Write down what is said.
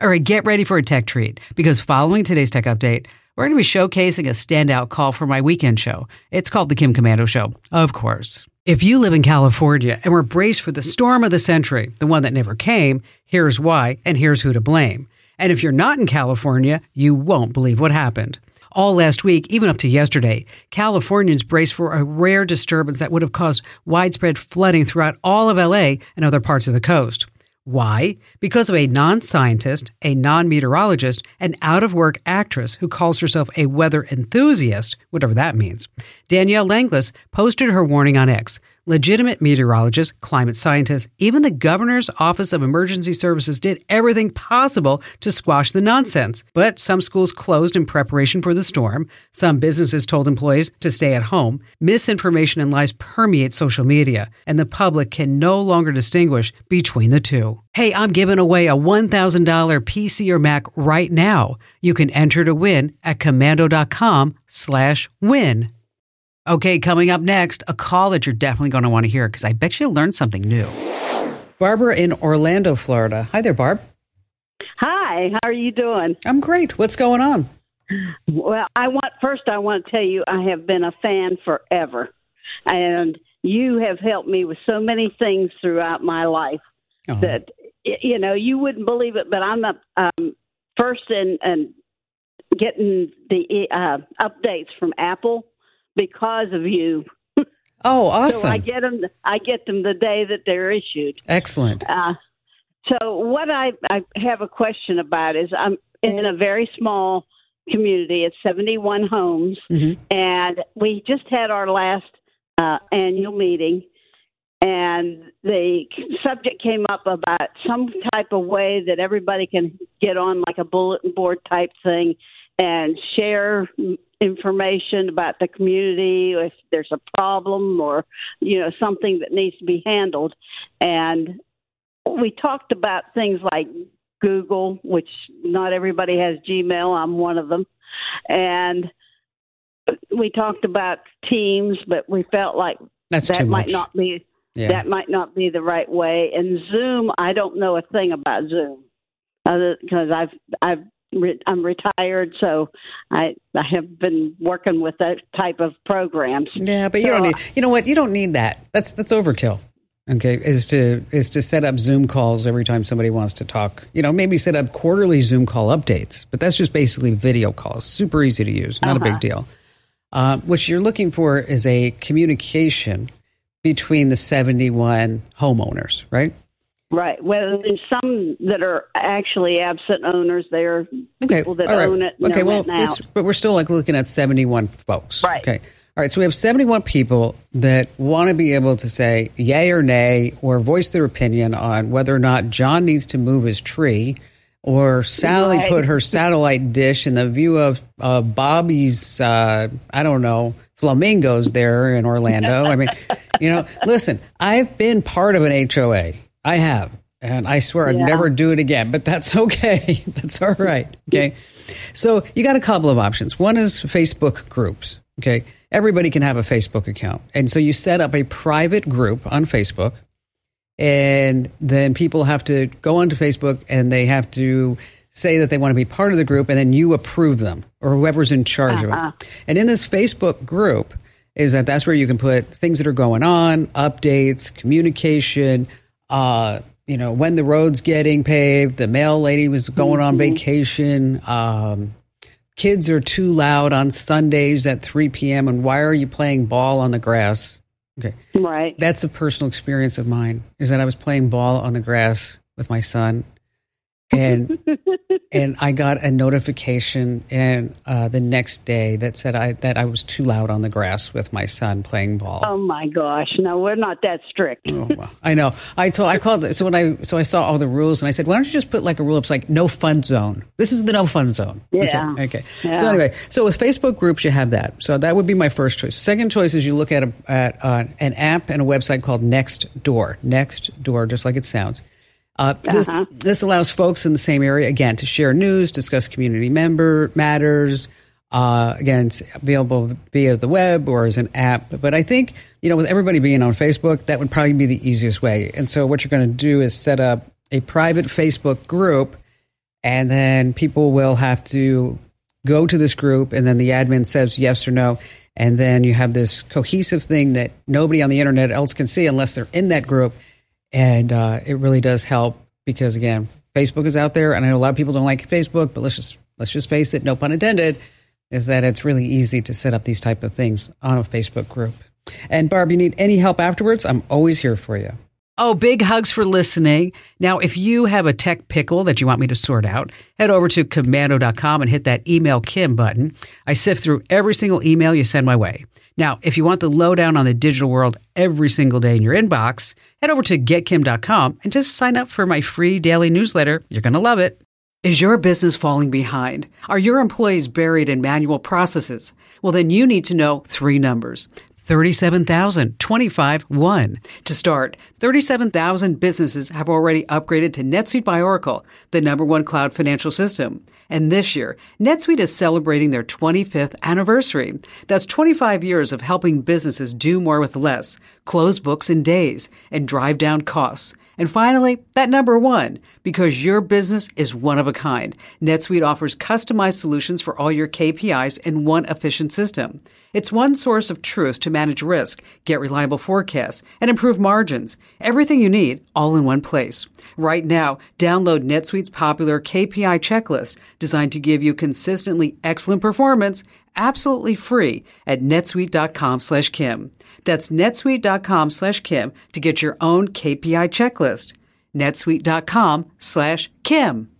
All right, get ready for a tech treat because following today's tech update, we're going to be showcasing a standout call for my weekend show. It's called The Kim Komando Show, of course. If you live in California and were braced for the storm of the century, the one that never came, here's why and here's who to blame. And if you're not in California, you won't believe what happened. All last week, even up to yesterday, Californians braced for a rare disturbance that would have caused widespread flooding throughout all of LA and other parts of the coast. Why? Because of a non scientist, a non meteorologist, an out of work actress who calls herself a weather enthusiast, whatever that means. Danielle Langlois posted her warning on X. Legitimate meteorologists, climate scientists, even the governor's office of emergency services did everything possible to squash the nonsense. But some schools closed in preparation for the storm. Some businesses told employees to stay at home. Misinformation and lies permeate social media, and the public can no longer distinguish between the two. Hey, I'm giving away a $1,000 PC or Mac right now. You can enter to win at komando.com slash win. Okay, coming up next, a call that you're definitely going to want to hear because I bet you'll learn something new. Barbara in Orlando, Florida. Hi there, Barb. Hi, how are you doing? I'm great. What's going on? Well, I want first I want to tell you I have been a fan forever. And you have helped me with so many things throughout my life Oh. that you know, you wouldn't believe it, but I'm the um first in and getting the uh updates from Apple because of you. Oh, So awesome. I get them I get them the day that they're issued. Excellent. Uh, so what I, I have a question about is I'm in a very small community. It's 71 homes, Mhm. and we just had our last uh, annual meeting, and the subject came up about some type of way that everybody can get on like a bulletin board type thing and share information about the community if there's a problem or you know something that needs to be handled and we talked about things like Google, which not everybody has Gmail. I'm one of them. And we talked about Teams, but we felt like That's that might much. not be yeah. that might not be the right way. And Zoom, I don't know a thing about Zoom, because I've I've re- I'm retired, so I I have been working with that type of programs. Yeah, but you don't need. You know what? You don't need that. That's that's overkill. Okay, is to is to set up Zoom calls every time somebody wants to talk. You know, maybe set up quarterly Zoom call updates, but that's just basically video calls. Super easy to use, not a Uh-huh. big deal. Uh, what you're looking for is a communication between the 71 homeowners, right? Right. Well, there's some that are actually absent owners. They're Okay, people that right. own it. Okay, well, renting this- out. but we're still like looking at 71 folks. Right. Okay. All right. So we have 71 people that want to be able to say yay or nay or voice their opinion on whether or not John needs to move his tree or Sally Right. put her satellite dish in the view of uh, Bobby's, uh, I don't know, flamingos there in Orlando. I mean, you know, listen, I've been part of an HOA. I have. And I swear I'd never do it again, but that's okay. that's all right. Okay. So you got a couple of options. One is Facebook groups. Okay. Everybody can have a Facebook account. And so you set up a private group on Facebook, and then people have to go onto Facebook and they have to say that they want to be part of the group, and then you approve them or whoever's in charge of Uh-huh. it. And in this Facebook group, is that that's where you can put things that are going on, updates, communication, uh, you know, when the road's getting paved, the mail lady was going on vacation, um, kids are too loud on Sundays at 3 p.m. and why are you playing ball on the grass? Okay. Right. That's a personal experience of mine is that I was playing ball on the grass with my son and and I got a notification and uh, the next day that said I that I was too loud on the grass with my son playing ball. Oh my gosh! No, we're not that strict. Oh, well, I know. I told I called so when I so I saw all the rules and I said, why don't you just put like a rule? It's like no fun zone. This is the no fun zone. Yeah. Okay. okay. Yeah. So anyway, so with Facebook groups, you have that. So that would be my first choice. Second choice is you look at a, at uh, an app and a website called Next Door. Nextdoor, just like it sounds. Uh, this Uh-huh. this allows folks in the same area again to share news, discuss community member matters. Uh, again, it's available via the web or as an app. But I think you know, with everybody being on Facebook, that would probably be the easiest way. And so, what you're going to do is set up a private Facebook group, and then people will have to go to this group, and then the admin says yes or no, and then you have this cohesive thing that nobody on the internet else can see unless they're in that group, and uh, it really does help because again, Facebook is out there, and I know a lot of people don't like Facebook, but let's just let's just face it, no pun intended, is that it's really easy to set up these type of things on a Facebook group. And Barb, you need any help afterwards? I'm always here for you. Oh, big hugs for listening. Now, if you have a tech pickle that you want me to sort out, head over to komando.com and hit that email Kim button. I sift through every single email you send my way. Now, if you want the lowdown on the digital world every single day in your inbox, head over to getkim.com and just sign up for my free daily newsletter. You're going to love it. Is your business falling behind? Are your employees buried in manual processes? Well, then you need to know three numbers 37,000, 25, 1. To start, 37,000 businesses have already upgraded to NetSuite by Oracle, the number one cloud financial system. And this year, NetSuite is celebrating their 25th anniversary. That's 25 years of helping businesses do more with less, close books in days, and drive down costs. And finally, that number one, because your business is one of a kind. NetSuite offers customized solutions for all your KPIs in one efficient system. It's one source of truth to manage risk, get reliable forecasts, and improve margins. Everything you need all in one place. Right now, download NetSuite's popular KPI checklist designed to give you consistently excellent performance absolutely free at netsuite.com slash Kim. That's netsuite.com slash Kim to get your own KPI checklist. netsuite.com slash Kim.